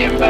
Remember